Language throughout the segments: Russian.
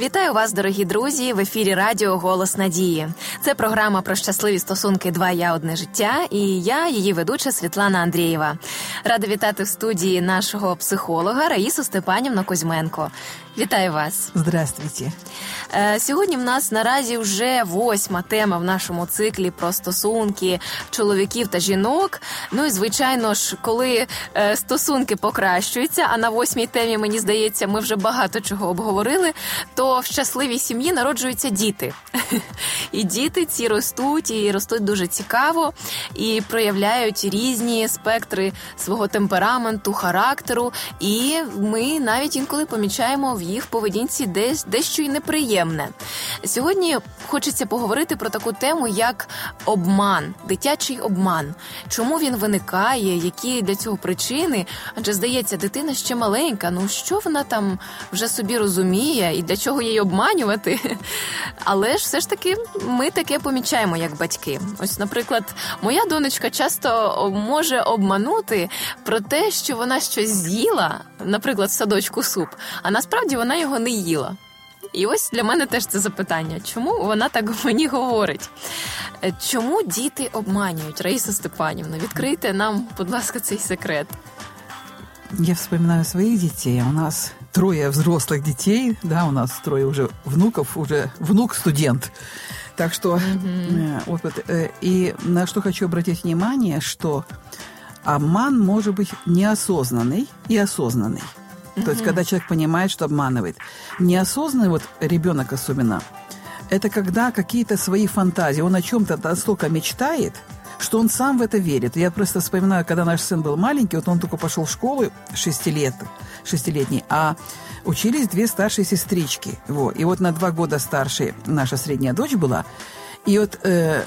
Вітаю вас, дорогі друзі, в ефірі Радіо Голос Надії. Це програма про щасливі стосунки Два я одне життя. І я, її ведуча Світлана Андрієва. Рада вітати в студії нашого психолога Раїсу Степанівну Кузьменко. Вітаю вас. Здравствуйте. Е, сьогодні в нас наразі вже восьма тема в нашому циклі про стосунки чоловіків та жінок. Ну і звичайно ж, коли е, стосунки покращуються, а на восьмій темі мені здається, ми вже багато чого обговорили. То в щасливій сім'ї народжуються діти, і діти ці ростуть і ростуть дуже цікаво і проявляють різні спектри свого темпераменту, характеру. І ми навіть інколи помічаємо в їх поведінці десь дещо й неприємне. Сьогодні хочеться поговорити про таку тему, як обман, дитячий обман. Чому він виникає, які для цього причини? Адже здається, дитина ще маленька. Ну що вона там вже собі розуміє і для чого її обманювати? Але ж все ж таки ми таке помічаємо як батьки. Ось, наприклад, моя донечка часто може обманути про те, що вона щось з'їла, наприклад, в садочку суп, а насправді вона його не їла. І ось для мене теж це запитання, чому вона так мені говорить? Чому діти обманюють Раїса Степанівна? Відкрийте нам, будь ласка, цей секрет. Я вспоминаю своих детей. У нас трое взрослых детей, да, у нас трое уже внуков, уже внук-студент. Так что, mm-hmm. вот, э, и на что хочу обратить внимание, что обман может быть неосознанный и осознанный. Mm-hmm. То есть, когда человек понимает, что обманывает. Неосознанный, вот ребенок особенно, это когда какие-то свои фантазии, он о чем-то настолько мечтает, что он сам в это верит. Я просто вспоминаю, когда наш сын был маленький, вот он только пошел в школу шестилет, шестилетний, а учились две старшие сестрички. Вот. И вот на два года старше наша средняя дочь была. И вот э,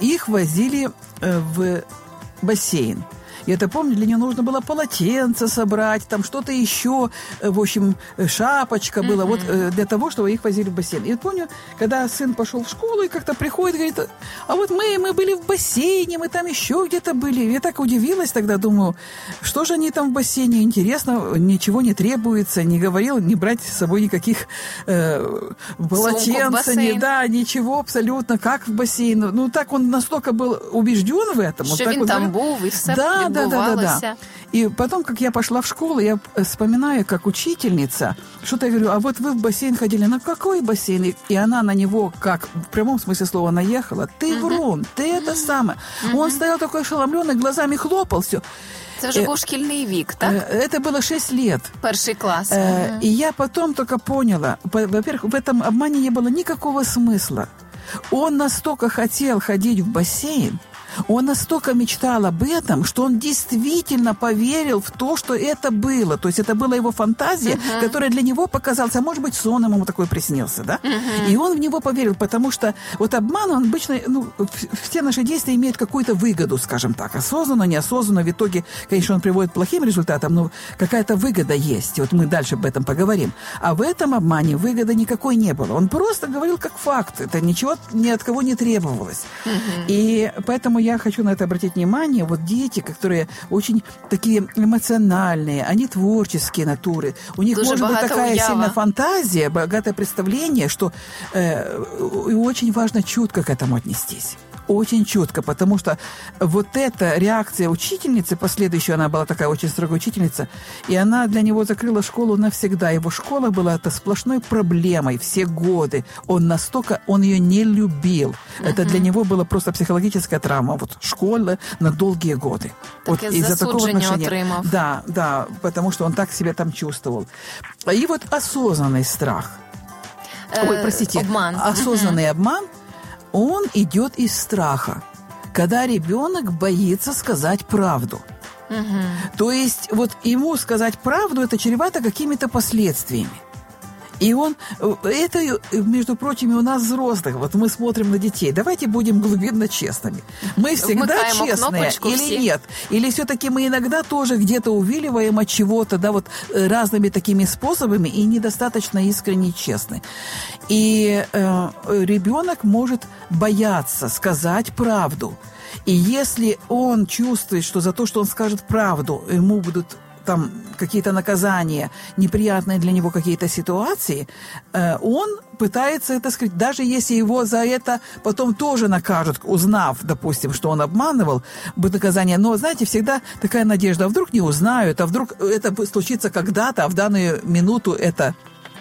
их возили э, в бассейн. Я это помню, для нее нужно было полотенце собрать, там что-то еще, э, в общем, э, шапочка была, вот э, для того, чтобы их возили в бассейн. И вот помню, когда сын пошел в школу и как-то приходит, говорит, а вот мы, мы были в бассейне, мы там еще где-то были. Я так удивилась тогда, думаю, что же они там в бассейне, интересно, ничего не требуется, не говорил, не брать с собой никаких э, полотенца, не, да, ничего абсолютно, как в бассейн. Ну, так он настолько был убежден в этом. Что вот так он вот, там был, и все да, да, да, да, да. И потом, как я пошла в школу, я вспоминаю, как учительница, что-то говорю, а вот вы в бассейн ходили, на какой бассейн? И она на него, как в прямом смысле слова, наехала. Ты врун, ты это самое. Он стоял такой ошеломленный, глазами хлопал, все. Це вже був шкільний вік, так? Это было 6 лет. Перший класс. Э, и я потом только поняла, во-первых, в этом обмане не было никакого смысла. Он настолько хотел ходить в бассейн, он настолько мечтал об этом, что он действительно поверил в то, что это было. То есть это была его фантазия, uh-huh. которая для него показалась, а может быть, сон ему такой приснился, да? Uh-huh. И он в него поверил, потому что вот обман, он обычно, ну, все наши действия имеют какую-то выгоду, скажем так, осознанно, неосознанно. В итоге, конечно, он приводит к плохим результатам, но какая-то выгода есть. Вот мы дальше об этом поговорим. А в этом обмане выгоды никакой не было. Он просто говорил как факт. Это ничего ни от кого не требовалось. Uh-huh. И поэтому я хочу на это обратить внимание. Вот дети, которые очень такие эмоциональные, они творческие натуры. У них Дуже может быть такая уява. сильная фантазия, богатое представление, что э, очень важно чутко к этому отнестись очень четко, потому что вот эта реакция учительницы, последующая, она была такая очень строгая учительница, и она для него закрыла школу навсегда. Его школа была это сплошной проблемой все годы. Он настолько, он ее не любил. Uh-huh. Это для него было просто психологическая травма. Вот школа на долгие годы. Так вот из-за такого отношения. Отримав. Да, да, потому что он так себя там чувствовал. И вот осознанный страх. Э, Ой, простите. Обман. Осознанный uh-huh. обман – он идет из страха, когда ребенок боится сказать правду. Угу. То есть вот ему сказать правду это чревато какими-то последствиями. И он, это, между прочим, у нас взрослых. Вот мы смотрим на детей. Давайте будем глубинно честными. Мы всегда Вмыкаем честные или все. нет? Или все-таки мы иногда тоже где-то увиливаем от чего-то, да, вот разными такими способами и недостаточно искренне честны. И э, ребенок может бояться сказать правду. И если он чувствует, что за то, что он скажет правду, ему будут там какие-то наказания, неприятные для него какие-то ситуации, э, он пытается это скрыть. Даже если его за это потом тоже накажут, узнав, допустим, что он обманывал, будет наказание. Но, знаете, всегда такая надежда, а вдруг не узнают, а вдруг это случится когда-то, а в данную минуту это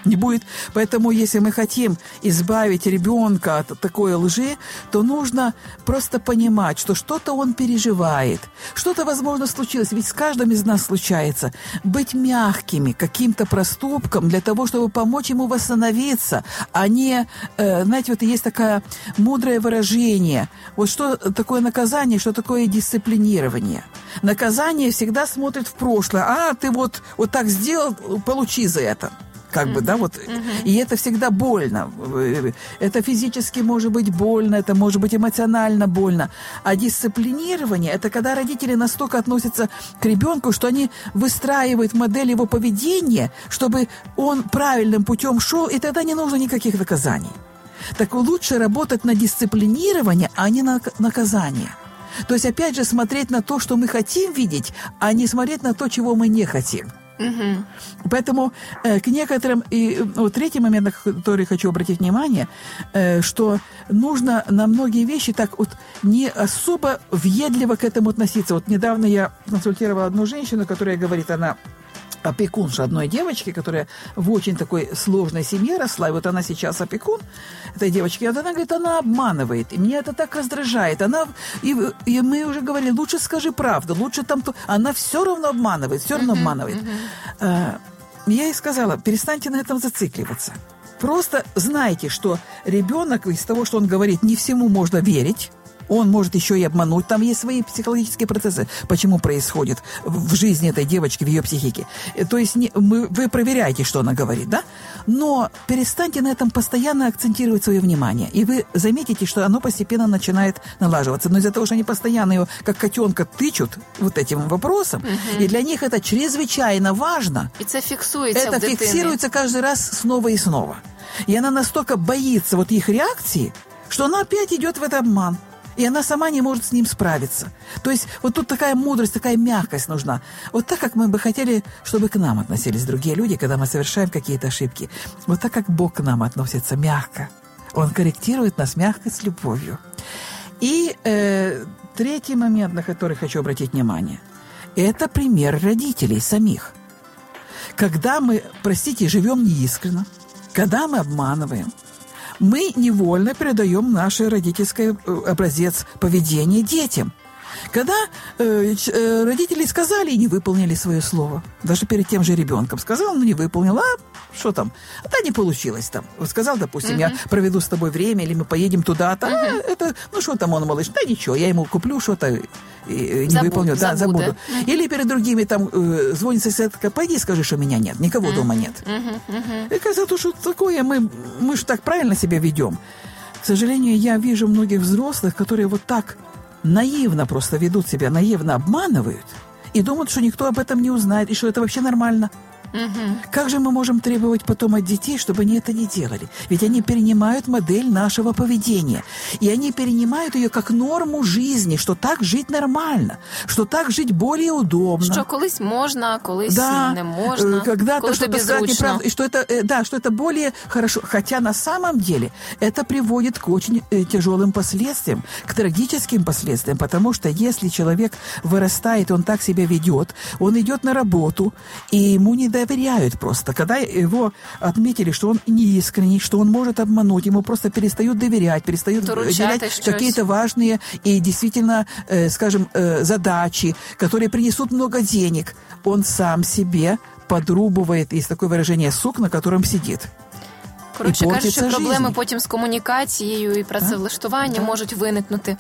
не будет. Поэтому, если мы хотим избавить ребенка от такой лжи, то нужно просто понимать, что что-то он переживает, что-то, возможно, случилось. Ведь с каждым из нас случается. Быть мягкими каким-то проступком для того, чтобы помочь ему восстановиться, а не, э, знаете, вот есть такое мудрое выражение. Вот что такое наказание, что такое дисциплинирование. Наказание всегда смотрит в прошлое. А, ты вот, вот так сделал, получи за это как mm-hmm. бы, да, вот. Mm-hmm. И это всегда больно. Это физически может быть больно, это может быть эмоционально больно. А дисциплинирование – это когда родители настолько относятся к ребенку, что они выстраивают модель его поведения, чтобы он правильным путем шел, и тогда не нужно никаких наказаний. Так лучше работать на дисциплинирование, а не на наказание. То есть, опять же, смотреть на то, что мы хотим видеть, а не смотреть на то, чего мы не хотим. Угу. Поэтому э, к некоторым... И э, вот третий момент, на который хочу обратить внимание, э, что нужно на многие вещи так вот не особо въедливо к этому относиться. Вот недавно я консультировала одну женщину, которая говорит, она опекунша одной девочки, которая в очень такой сложной семье росла, и вот она сейчас опекун этой девочки, и она говорит, она обманывает, и меня это так раздражает, она, и, и мы уже говорили, лучше скажи правду, лучше там, то, она все равно обманывает, все равно обманывает. А, я ей сказала, перестаньте на этом зацикливаться. Просто знайте, что ребенок из того, что он говорит, не всему можно верить, он может еще и обмануть. Там есть свои психологические процессы, почему происходит в жизни этой девочки, в ее психике. Э, то есть не, мы, вы проверяете, что она говорит, да? Но перестаньте на этом постоянно акцентировать свое внимание. И вы заметите, что оно постепенно начинает налаживаться. Но из-за того, что они постоянно его, как котенка, тычут вот этим вопросом, угу. и для них это чрезвычайно важно. И это фиксуется Это фиксируется каждый раз снова и снова. И она настолько боится вот их реакции, что она опять идет в этот обман и она сама не может с ним справиться. То есть вот тут такая мудрость, такая мягкость нужна. Вот так, как мы бы хотели, чтобы к нам относились другие люди, когда мы совершаем какие-то ошибки. Вот так, как Бог к нам относится мягко. Он корректирует нас мягко с любовью. И э, третий момент, на который хочу обратить внимание, это пример родителей самих. Когда мы, простите, живем неискренно, когда мы обманываем, мы невольно передаем наш родительский э, образец поведения детям. Когда э, э, родители сказали и не выполнили свое слово, даже перед тем же ребенком сказал, но не выполнил, а что там? Да не получилось там. Вот сказал, допустим, uh-huh. я проведу с тобой время, или мы поедем туда-то. Uh-huh. А, это, ну что там он, малыш? Да ничего, я ему куплю что-то, не забуду, выполню. Да, забуду. Uh-huh. Или перед другими там э, звонит соседка, пойди скажи, что меня нет, никого uh-huh. дома нет. Uh-huh. Uh-huh. И казалось, что такое, мы, мы же так правильно себя ведем. К сожалению, я вижу многих взрослых, которые вот так наивно просто ведут себя, наивно обманывают и думают, что никто об этом не узнает, и что это вообще нормально. Угу. Как же мы можем требовать потом от детей, чтобы они это не делали? Ведь они перенимают модель нашего поведения. И они перенимают ее как норму жизни, что так жить нормально, что так жить более удобно. Что колись можно, колись да, не можно. Э, когда-то что-то сказать неправду. И что это, э, да, что это более хорошо. Хотя на самом деле это приводит к очень э, тяжелым последствиям, к трагическим последствиям. Потому что если человек вырастает, он так себя ведет, он идет на работу, и ему не дают доверяют просто. Когда его отметили, что он неискренний, что он может обмануть, ему просто перестают доверять, перестают доверять какие-то важные и действительно, э, скажем, э, задачи, которые принесут много денег. Он сам себе подрубывает, есть такое выражение, сук, на котором сидит. Коротше кажучи, проблеми жизнь. потім з комунікацією і працевлаштуванням так. можуть виникнути.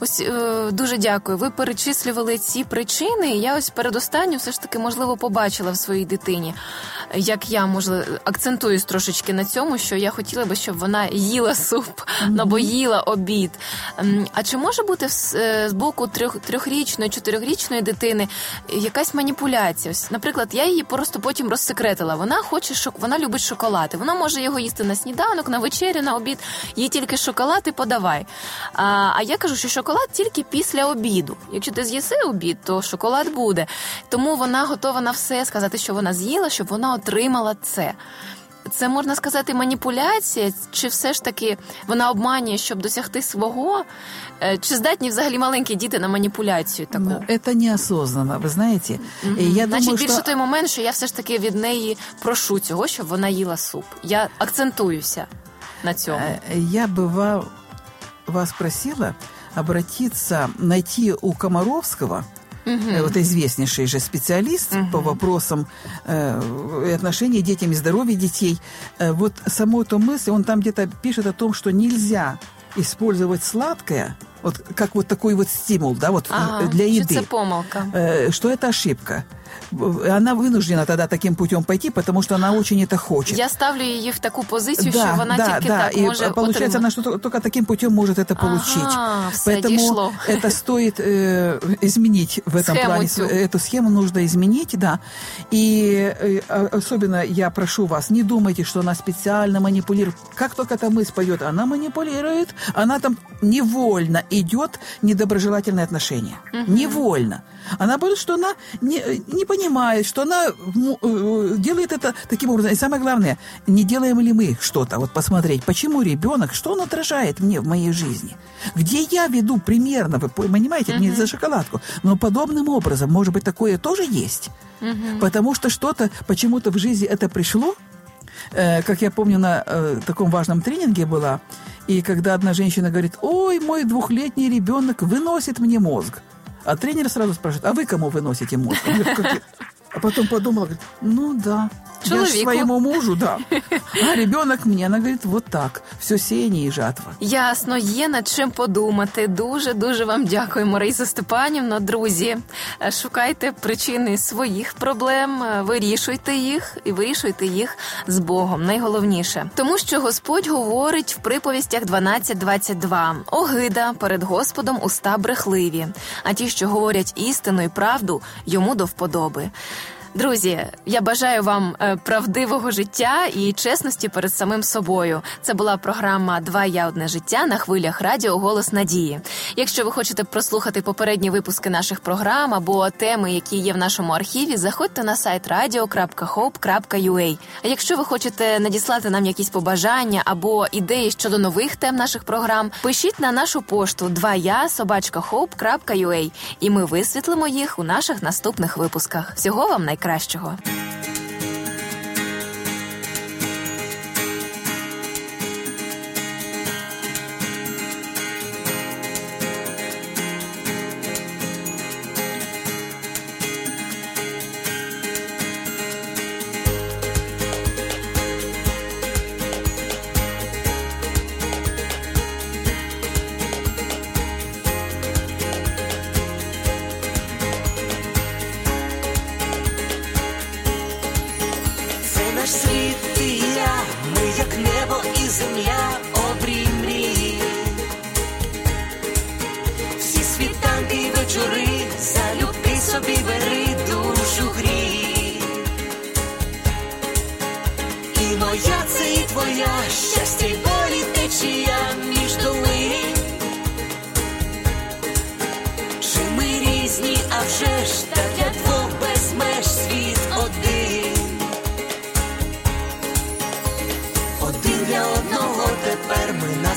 Ось е, дуже дякую. Ви перечислювали ці причини. Я ось передостанню все ж таки можливо побачила в своїй дитині, як я можливо акцентуюсь трошечки на цьому, що я хотіла би, щоб вона їла суп, mm-hmm. або їла обід. А чи може бути е, з боку трьох трьохрічної, чотирьохрічної дитини якась маніпуляція? Ось, наприклад, я її просто потім розсекретила. Вона хоче, що вона любить шоколад, вона може його їсти їсти на сніданок, на вечерю, на обід. Їй тільки шоколад і подавай. А а я кажу, що шоколад тільки після обіду. Якщо ти з'їси обід, то шоколад буде. Тому вона готова на все сказати, що вона з'їла, щоб вона отримала це. Це можна сказати маніпуляція, чи все ж таки вона обманює, щоб досягти свого? Е, чи здатні взагалі маленькі діти на маніпуляцію таку? Ну, неосознанно, ви знаєте. Mm-hmm. Я Значить, думаю, більше що... той момент, що я все ж таки від неї прошу цього, щоб вона їла суп. Я акцентуюся на цьому. Е, я би вас просила обратиться, найти у Комаровского угу. вот известнейший же специалист угу. по вопросам э, отношений детям и здоровья детей. Э, вот саму эту мысль, он там где-то пишет о том, что нельзя использовать сладкое, вот как вот такой вот стимул, да, вот ага, для еды. Что это помолка. Э, что это ошибка она вынуждена тогда таким путем пойти, потому что она очень это хочет. Я ставлю ее в такую позицию, да, что она да, тільки да. так и може получается, она что только таким путем может это получить. Ага, Поэтому дійшло. это стоит э, изменить в этом схему плане. Цю. Эту схему нужно изменить, да. И э, особенно я прошу вас, не думайте, что она специально манипулирует. Как только эта мысль пойдет, она манипулирует, она там невольно идет недоброжелательное отношение. Угу. Невольно. Она будет, что она не, не понимает, что она э, делает это таким образом. И самое главное, не делаем ли мы что-то, вот посмотреть, почему ребенок, что он отражает мне в моей жизни. Где я веду примерно, вы понимаете, uh-huh. не за шоколадку, но подобным образом, может быть, такое тоже есть. Uh-huh. Потому что что-то почему-то в жизни это пришло, э, как я помню, на э, таком важном тренинге была, и когда одна женщина говорит, ой, мой двухлетний ребенок выносит мне мозг. А тренер сразу спрашивает, а вы кому выносите мозг? А потом подумала, говорит, ну да, Чоловіку. Я своєму мужу, да. А ребенок мені, вона говорить, вот так, все сіяння і жатва. Ясно, є над чим подумати. Дуже дуже вам дякуємо, Раїса Степанівна. Друзі, шукайте причини своїх проблем, вирішуйте їх і вирішуйте їх з Богом. Найголовніше, тому що Господь говорить в приповістях 12.22. Огида перед Господом уста брехливі, а ті, що говорять істину і правду, йому до вподоби. Друзі, я бажаю вам е, правдивого життя і чесності перед самим собою. Це була програма Два я одне життя на хвилях радіо Голос Надії. Якщо ви хочете прослухати попередні випуски наших програм або теми, які є в нашому архіві, заходьте на сайт radio.hope.ua. А якщо ви хочете надіслати нам якісь побажання або ідеї щодо нових тем наших програм, пишіть на нашу пошту 2я собачка і ми висвітлимо їх у наших наступних випусках. Всього вам найкраще найкращого.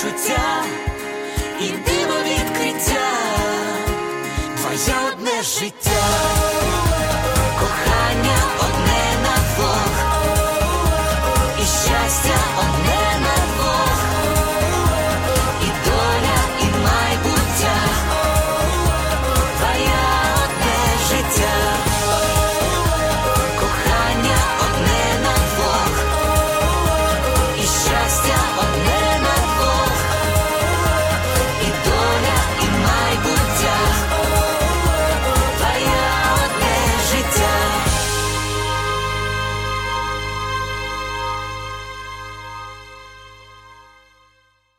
почуття і диво відкриття. Твоє одне життя.